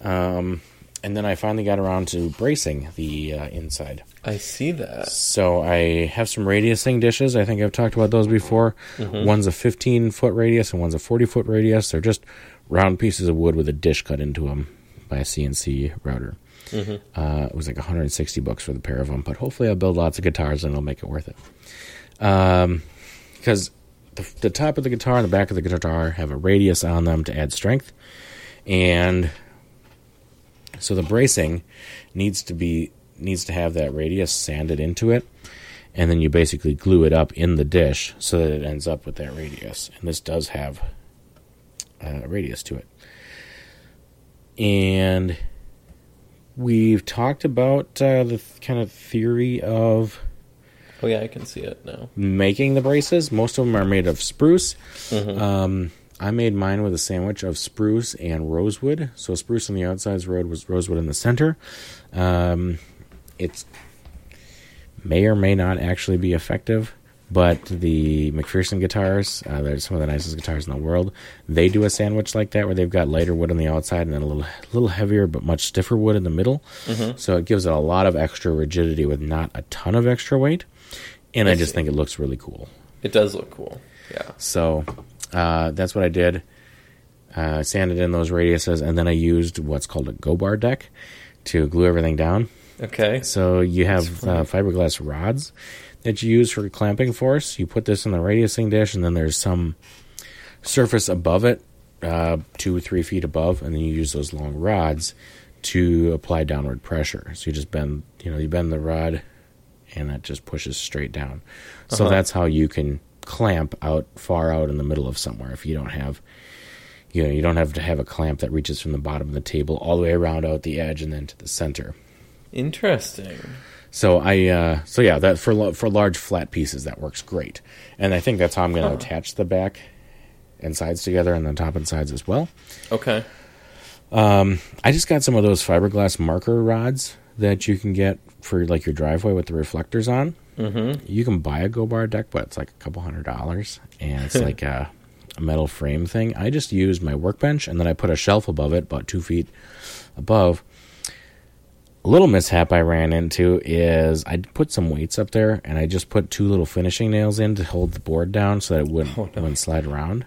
Um, and then I finally got around to bracing the uh, inside. I see that. So I have some radiusing dishes. I think I've talked about those before. One's a 15 foot radius and one's a 40 foot radius. They're just round pieces of wood with a dish cut into them by a CNC router. Uh, it was like 160 bucks for the pair of them, but hopefully I'll build lots of guitars and it'll make it worth it. Um, because the, the top of the guitar and the back of the guitar have a radius on them to add strength, and so the bracing needs to be needs to have that radius sanded into it, and then you basically glue it up in the dish so that it ends up with that radius. And this does have a radius to it, and we've talked about uh, the th- kind of theory of Oh yeah, I can see it now. making the braces. Most of them are made of spruce. Mhm. Um, I made mine with a sandwich of spruce and rosewood. So spruce on the outside, road was rosewood in the center. Um, it's may or may not actually be effective, but the McPherson guitars, uh, they're some of the nicest guitars in the world. They do a sandwich like that where they've got lighter wood on the outside and then a little little heavier but much stiffer wood in the middle. Mhm. So it gives it a lot of extra rigidity with not a ton of extra weight. And I, I just think it looks really cool. It does look cool. Yeah. So uh, that's what I did. Uh, sanded in those radiuses, and then I used what's called a go bar deck to glue everything down. Okay. So you have uh, fiberglass rods that you use for clamping force. You put this in the radiusing dish, and then there's some surface above it, uh, two or three feet above, and then you use those long rods to apply downward pressure. So you just bend, you know, you bend the rod, and that just pushes straight down. So Uh-huh. that's how you can clamp out far out in the middle of somewhere if you don't have. You know, you don't have to have a clamp that reaches from the bottom of the table all the way around out the edge and then to the center. Interesting. So I, uh, so yeah, that for for large flat pieces that works great, and I think that's how I'm going to attach the back and sides together, and the top and sides as well. Okay. Um, I just got some of those fiberglass marker rods that you can get for like your driveway with the reflectors on. Mm-hmm. You can buy a Go Bar deck, but it's like a couple hundred dollars, and it's <laughs> like a, a metal frame thing. I just used my workbench, and then I put a shelf above it, about two feet above. A little mishap I ran into is I put some weights up there, and I just put two little finishing nails in to hold the board down so that it wouldn't, <laughs> Oh, no. wouldn't slide around.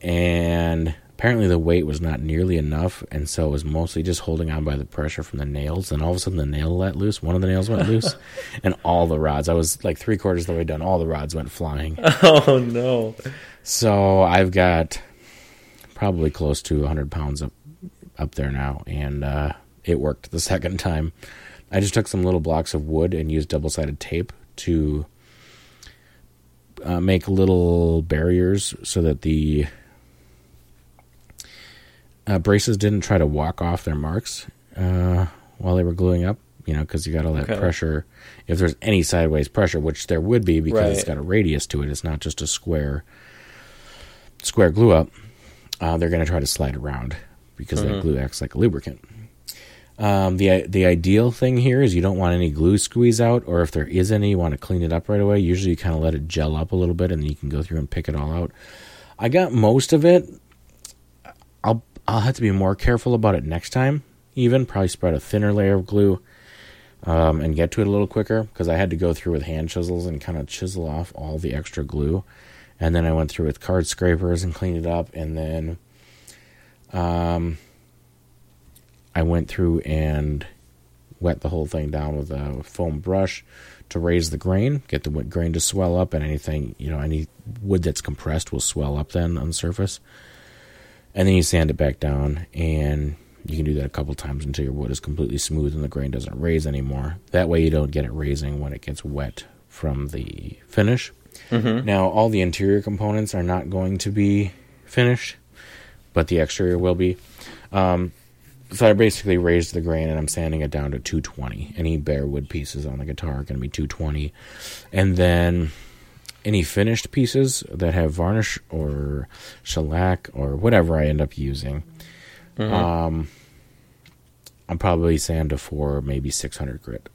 And apparently the weight was not nearly enough, and so it was mostly just holding on by the pressure from the nails. And all of a sudden, the nail let loose. One of the nails went loose, <laughs> and all the rods. I was like three quarters of the way done. All the rods went flying. <laughs> Oh no. So I've got probably close to 100 pounds up up there now, and uh, it worked the <laughs> second time. I just took some little blocks of wood and used double sided tape to uh, make little barriers so that the uh, braces didn't try to walk off their marks uh, while they were gluing up. You know, because you got all that Okay. pressure. If there's any sideways pressure, which there would be because it's got a radius to it, it's not just a square square glue up. Uh, they're going to try to slide around because that Mhm. glue acts like a lubricant. Um, the the ideal thing here is you don't want any glue squeeze out, or if there is any, you want to clean it up right away. Usually, you kind of let it gel up a little bit, and then you can go through and pick it all out. I got most of it. I'll I'll have to be more careful about it next time. Even probably spread a thinner layer of glue, um, and get to it a little quicker because I had to go through with hand chisels and kind of chisel off all the extra glue, and then I went through with card scrapers and cleaned it up, and then, um, I went through and wet the whole thing down with a foam brush to raise the grain, get the grain to swell up, and anything you know, any wood that's compressed will swell up then on the surface. And then you sand it back down, and you can do that a couple times until your wood is completely smooth and the grain doesn't raise anymore. That way, you don't get it raising when it gets wet from the finish. Mm-hmm. Now, all the interior components are not going to be finished, but the exterior will be. Um, so I basically raised the grain and I'm sanding it down to 220. Any bare wood pieces on the guitar are going to be 220. And then any finished pieces that have varnish or shellac or whatever I end up using, Mhm. um, I'm probably sand to four, maybe 600 grit.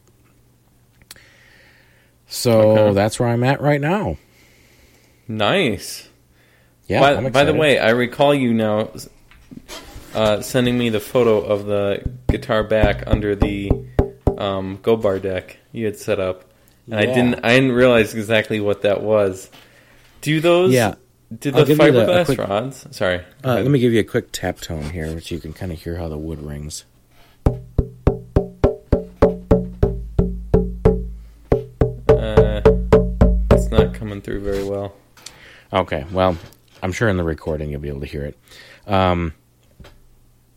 So Okay. that's where I'm at right now. Nice. Yeah. by, by the way, I recall you now uh, sending me the photo of the guitar back under the um, Go Bar deck you had set up, and I didn't I didn't realize exactly what that was. Do those? Yeah. Do I'll the give the- fiberglass quick- rods? Sorry. Uh, let me give you a quick tap tone here, which you can kind of hear how the wood rings. Uh, it's not coming through very well. Okay, well, I'm sure in the recording you'll be able to hear it. Um,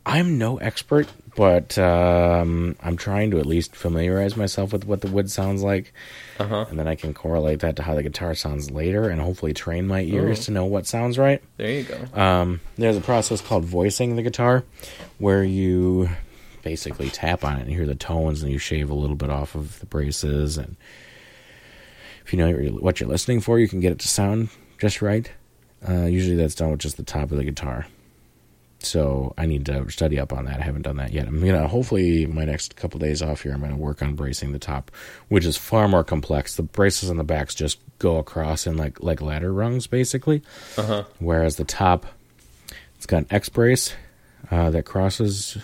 I'm no expert, but um, I'm trying to at least familiarize myself with what the wood sounds like, Uh huh. and then I can correlate that to how the guitar sounds later, and hopefully train my ears to know what sounds right. There you go. Um, there's a process called voicing the guitar, where you basically tap on it and hear the tones, and you shave a little bit off of the braces, and if you know what you're listening for, you can get it to sound just right. Uh, usually, that's done with just the top of the guitar. So I need to study up on that. I haven't done that yet. I'm gonna hopefully my next couple days off here. I'm gonna work on bracing the top, which is far more complex. The braces on the backs just go across in like like ladder rungs, basically Uh huh. whereas the top it's got an X brace uh, that crosses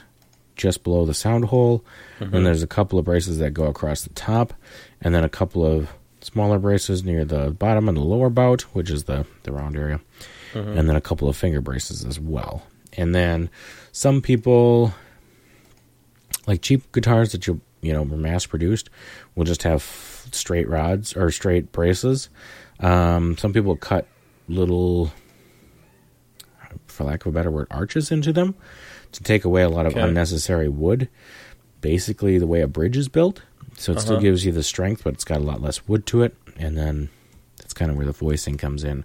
just below the sound hole, and there's a couple of braces that go across the top, and then a couple of smaller braces near the bottom and the lower bout, which is the the round area, and then a couple of finger braces as well. And then some people like cheap guitars that you you know were mass produced will just have straight rods or straight braces. Um, some people cut little, for lack of a better word, arches into them to take away a lot of Okay. unnecessary wood. Basically, the way a bridge is built, so it still Uh-huh. gives you the strength, but it's got a lot less wood to it. And then that's kind of where the voicing comes in.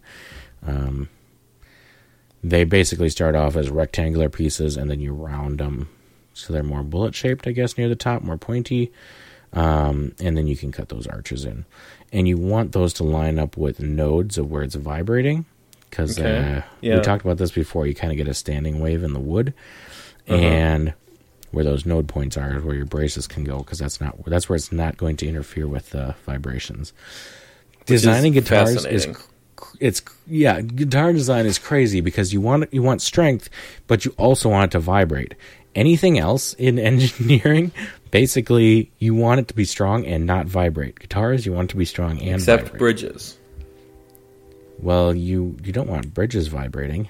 Um, they basically start off as rectangular pieces, and then you round them so they're more bullet shaped, I guess, near the top, more pointy. Um, and then you can cut those arches in, and you want those to line up with nodes of where it's vibrating, because Okay. uh, Yeah. we talked about this before. You kind of get a standing wave in the wood, Uh-huh. and where those node points are is where your braces can go, because that's not that's where it's not going to interfere with the vibrations. is Designing guitars is. It's yeah guitar design is crazy because you want you want strength but you also want it to vibrate anything else in <laughs> engineering basically you want it to be strong and not vibrate guitars you want it to be strong and Except vibrate. bridges. well you you don't want bridges vibrating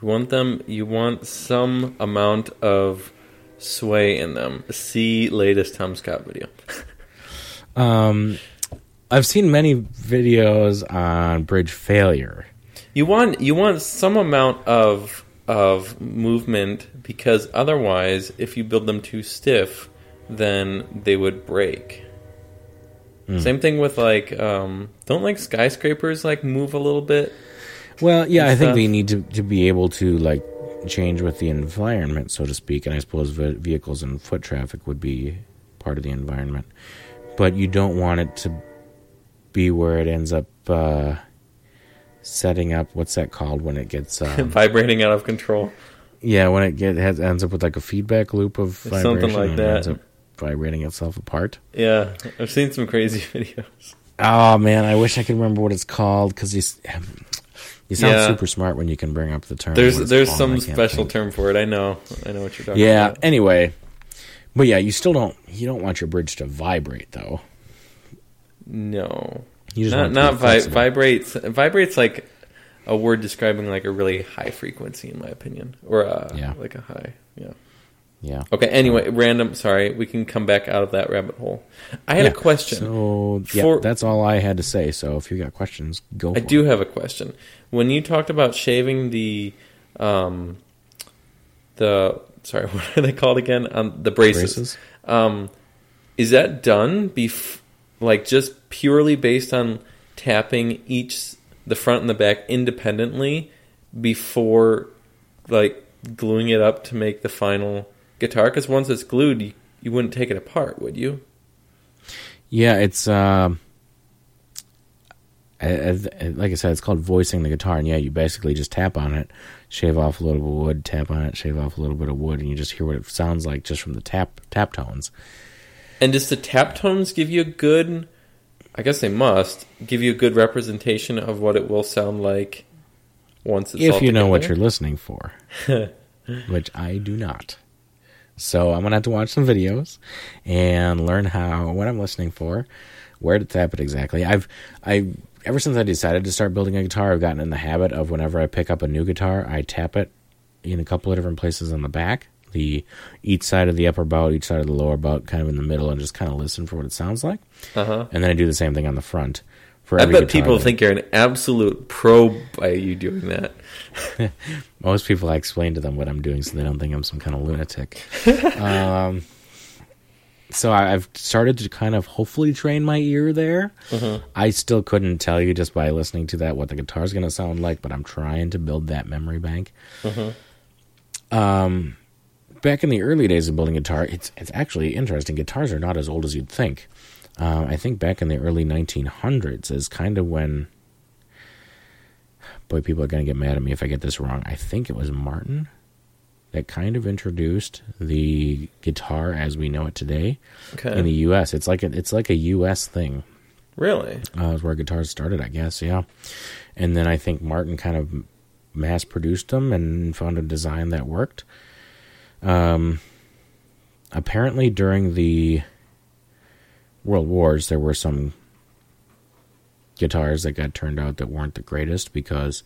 You want them. You want some amount of sway in them. See latest Tom Scott video. <laughs> um i've seen many videos on bridge failure You want you want some amount of of movement because otherwise, if you build them too stiff, then they would break. Same thing with like um, don't like skyscrapers like move a little bit. Well, yeah, I think they need to, to be able to like change with the environment, so to speak, and I suppose ve- vehicles and foot traffic would be part of the environment. But you don't want it to be where it ends up uh, setting up. What's that called when it gets? <laughs> Um, vibrating out of control. yeah, when it get has, ends up with like a feedback loop of Something like that. ends up vibrating itself apart. Yeah, I've seen some crazy <laughs> videos. Oh man, I wish I could remember what it's called because you s- you sound Yeah. super smart when you can bring up the term. There's there's called, some special think. term for it. I know. I know what you're talking Yeah. about. Anyway, but yeah, you still don't you don't want your bridge to vibrate though. No, You just not not vi- vibrates. Vibrates like a word describing like a really high frequency, in my opinion, or a, Yeah. like a high. Yeah. Yeah. Okay. Anyway, random. Sorry, we can come back out of that rabbit hole. I had Yeah. a question. So yeah, For- that's all I had to say. So if you got questions, go. I do it. have a question. When you talked about shaving the, um, the sorry, <laughs> what are they called again? Um, the braces. Braces? Um, is that done bef- like just purely based on tapping each the front and the back independently before like gluing it up to make the final guitar? Because once it's glued, you, you wouldn't take it apart, would you? Yeah, it's um, I- I- like I said, it's called voicing the guitar, and yeah, you basically just tap on it, shave off a little bit of wood, tap on it, shave off a little bit of wood, and you just hear what it sounds like just from the tap tap tones. And does the tap tones give you a good? I guess they must give you a good representation of what it will sound like once it's all if you know what you're listening for, <laughs> which I do not. So I'm gonna have to watch some videos and learn how what I'm listening for, where to tap it exactly. I've I ever since I decided to start building a guitar, I've gotten in the habit of whenever I pick up a new guitar, I tap it in a couple of different places on the back, the each side of the upper bout, each side of the lower bout, kind of in the middle, and just kind of listen for what it sounds like. Uh-huh. And then I do the same thing on the front for I bet people that- think you're an absolute pro by you doing that. <laughs> most people I explain to them what I'm doing so they don't think I'm some kind of lunatic. <laughs> um, so I've started to kind of hopefully train my ear there. I still couldn't tell you just by listening to that what the guitar's going to sound like, but I'm trying to build that memory bank. Um, back in the early days of building guitar, it's it's actually interesting. Guitars are not as old as you'd think. Um, I think back in the early 1900s is kind of when. Boy, people are going to get mad at me if I get this wrong. I think it was Martin that kind of introduced the guitar as we know it today Okay. in the U.S. It's like a, it's like a U.S. thing. really? Uh, is where guitars started, I guess. Yeah, and then I think Martin kind of mass produced them and found a design that worked. Um, apparently, during the World Wars, there were some guitars that got turned out that weren't the greatest because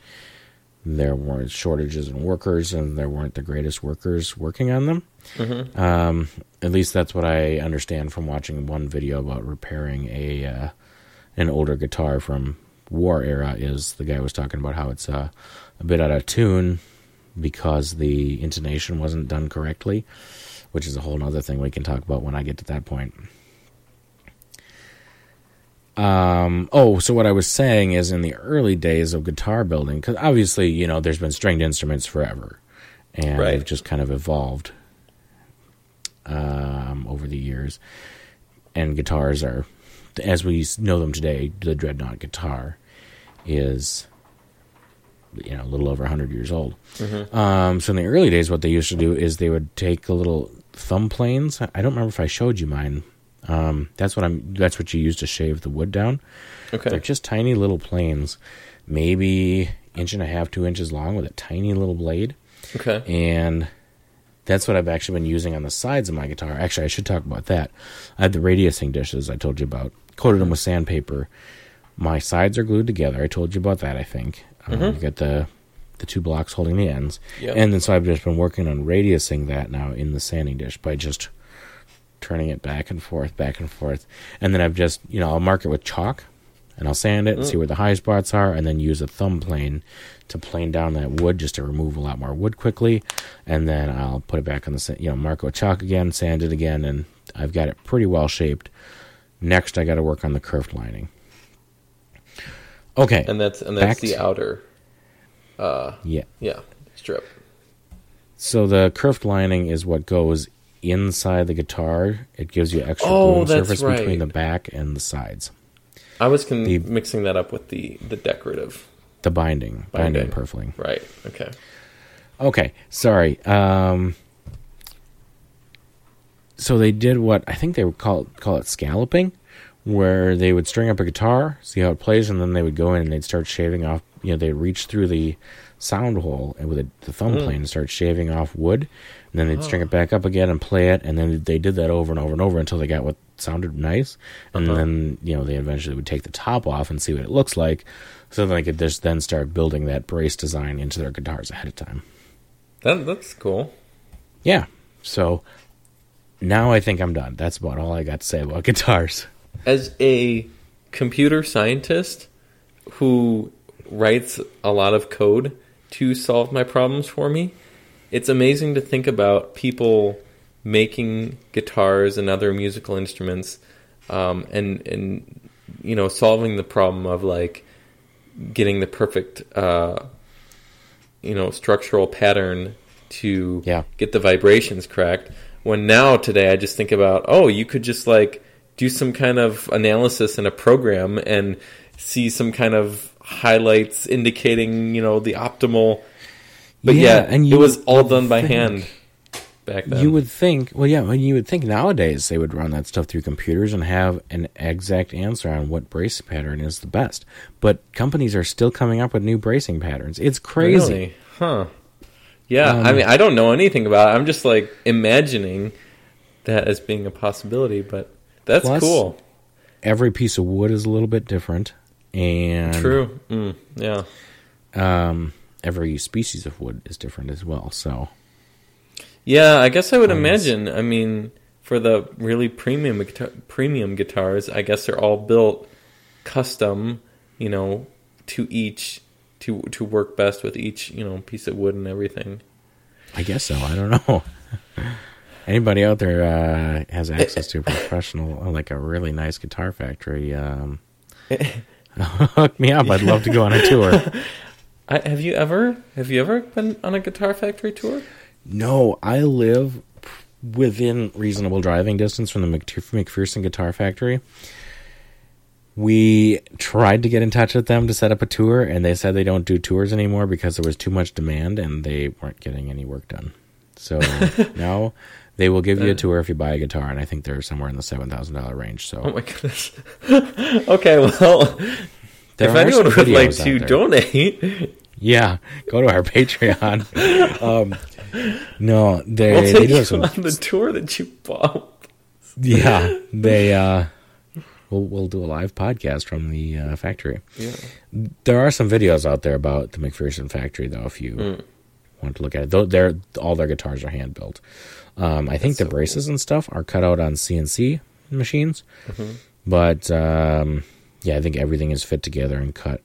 there were shortages in workers and there weren't the greatest workers working on them. Mm-hmm. Um, at least that's what I understand from watching one video about repairing a uh, an older guitar from war era. Is the guy was talking about how it's uh, a bit out of tune because the intonation wasn't done correctly, which is a whole other thing we can talk about when I get to that point. Um, oh, so what I was saying is in the early days of guitar building, because obviously, you know, there's been stringed instruments forever, and Right. they've just kind of evolved um, over the years. And guitars are, as we know them today, the dreadnought guitar is, you know, a little over 100 years old. Um, so in the early days, what they used to do is they would take a little thumb planes. I don't remember if I showed you mine. Um, that's what I'm. That's what you use to shave the wood down. Okay. They're just tiny little planes, maybe inch and a half, two inches long, with a tiny little blade Okay. and that's what I've actually been using on the sides of my guitar. Actually, I should talk about that. I had the radiusing dishes I told you about, coated them with sandpaper. My sides are glued together. I told you about that. I think um, you got the the two blocks holding the ends, Yep. and then so I've just been working on radiusing that now in the sanding dish by just turning it back and forth, back and forth, and then I've just you know I'll mark it with chalk, and I'll sand it and see where the high spots are, and then use a thumb plane to plane down that wood just to remove a lot more wood quickly, and then I'll put it back on the you know mark it with chalk again, sand it again, and I've got it pretty well shaped. Next, I got to work on the curved lining. Okay, And that's and that's the outer. Uh, yeah. yeah, strip. So the curved lining is what goes inside the guitar. It gives you extra Oh, that's surface right. between the back and the sides. I was con- The- mixing that up with the the decorative. The binding, binding, Binding. and purfling. Right. Okay. Okay, sorry. Um, so they did what I think they would call call it scalloping, where they would string up a guitar, see how it plays, and then they would go in and they'd start shaving off. You know, they'd reach through the sound hole and with a, the thumb hmm. plane and start shaving off wood, and then they'd string it oh. back up again and play it, and then they did that over and over and over until they got what sounded nice, and uh-huh. then you know they eventually would take the top off and see what it looks like, so then they could just then start building that brace design into their guitars ahead of time. That that's cool. Yeah. So now I think I'm done. That's about all I got to say about <laughs> guitars. As a computer scientist who writes a lot of code to solve my problems for me, it's amazing to think about people making guitars and other musical instruments, um, and and you know solving the problem of like getting the perfect uh, you know structural pattern to Yeah. get the vibrations correct. When now today I just think about oh you could just like do some kind of analysis in a program and see some kind of highlights indicating you know the optimal. But Yeah, yeah, and it was all done by think- hand <laughs> back then. You would think, well, yeah, and you would think nowadays they would run that stuff through computers and have an exact answer on what brace pattern is the best. But companies are still coming up with new bracing patterns. It's crazy. Really? Huh. Yeah, Um, I mean, I don't know anything about it. I'm just like imagining that as being a possibility, but that's Plus- cool. Every piece of wood is a little bit different, and True. Mm, yeah. Um, every species of wood is different as well. So Yeah, I guess I would Um, imagine. I mean, for the really premium guitar- premium guitars, I guess they're all built custom you know, to each to to work best with each you know piece of wood and everything. I guess so. I don't know. <laughs> Anybody out there uh, has eh, access to a eh. professional, uh, like a really nice guitar factory? Um, eh, <laughs> hook me up. I'd love to go on a tour. <laughs> I, have you ever have you ever been on a guitar factory tour? No, I live within reasonable driving distance from the McPherson Guitar Factory. We tried to get in touch with them to set up a tour, and they said they don't do tours anymore because there was too much demand and they weren't getting any work done. So <laughs> now they will give you a tour if you buy a guitar, and I think they're somewhere in the seven thousand dollar range. So, oh my goodness. <laughs> okay, well, there if anyone would like to donate, yeah, go to our <laughs> Patreon. um, no, they we'll they do some on the tour that you bought. Yeah, <laughs> they. uh We'll, we'll do a live podcast from the uh, factory. Yeah. There are some videos out there about the McPherson factory, though. If you mm. want to look at it, though, they're all their guitars are hand built. Um, I think the so braces cool. and stuff are cut out on CNC machines, mm-hmm. but um, yeah, I think everything is fit together and cut.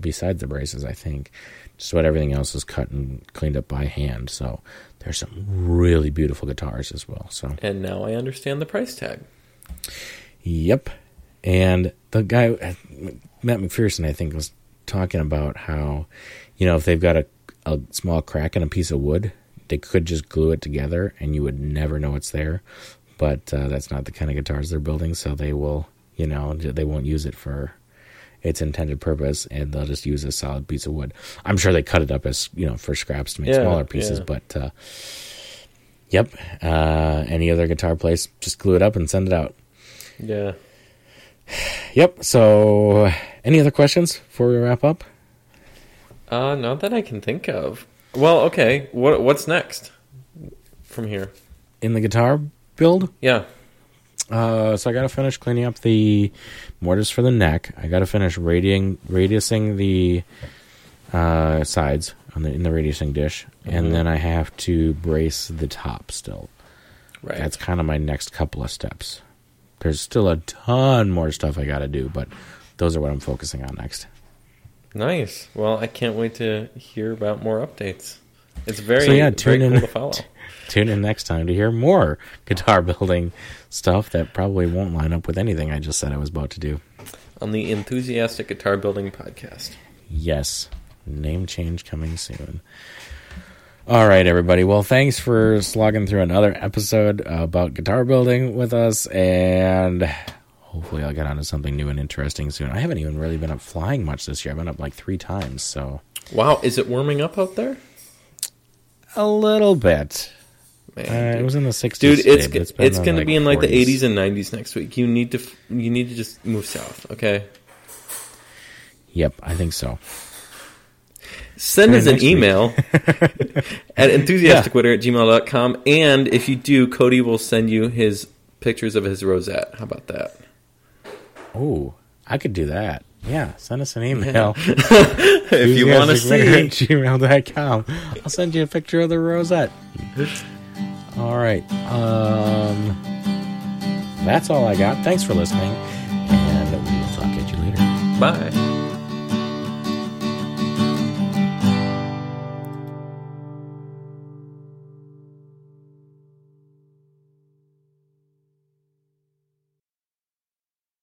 Besides the braces, I think just about everything else is cut and cleaned up by hand. So there's some really beautiful guitars as well. So and now I understand the price tag. Yep, and the guy Matt McPherson, I think, was talking about how you know if they've got a, a small crack in a piece of wood, they could just glue it together and you would never know it's there. But uh, that's not the kind of guitars they're building, so they will, you know, they won't use it for its intended purpose, and they'll just use a solid piece of wood. I'm sure they cut it up as you know for scraps to make yeah, smaller pieces, yeah. but uh, yep. Uh, any other guitar place, just glue it up and send it out. Yeah. <sighs> Yep. So, any other questions before we wrap up? Uh, not that I can think of. Well, okay. What what's next from here? In the guitar build? Yeah. Uh, so I got to finish cleaning up the mortise for the neck. I got to finish radiating, radiusing the uh, sides on the in the radiusing dish, mm-hmm. and then I have to brace the top still. Right. That's kind of my next couple of steps. There's still a ton more stuff I got to do, but those are what I'm focusing on next. Nice. Well, I can't wait to hear about more updates. It's very so yeah. Tune in. Cool to follow. <laughs> Tune in next time to hear more <laughs> guitar building stuff that probably won't line up with anything I just said I was about to do on the Enthusiastic Guitar Building Podcast. Yes, name change coming soon. All right, everybody. Well, thanks for slogging through another episode about guitar building with us, and hopefully I'll get onto something new and interesting soon. I haven't even really been up flying much this year. I've been up like three times. So wow, is it warming up out there? A little bit. Man, uh, it was in the 60s. Dude, it's it's, it's going to be in like the 80s and 90s next week. You need to you need to just move south, okay? Yep, I think so. Send us an email <laughs> at enthusiasticwitter at gmail.com. And if you do, Cody will send you his pictures of his rosette. How about that? Oh, I could do that. Yeah, send us an email. <laughs> if you want to see. gmail.com. I'll send you a picture of the rosette. All right. Um, that's all I got. Thanks for listening, and we will talk at you later. Bye.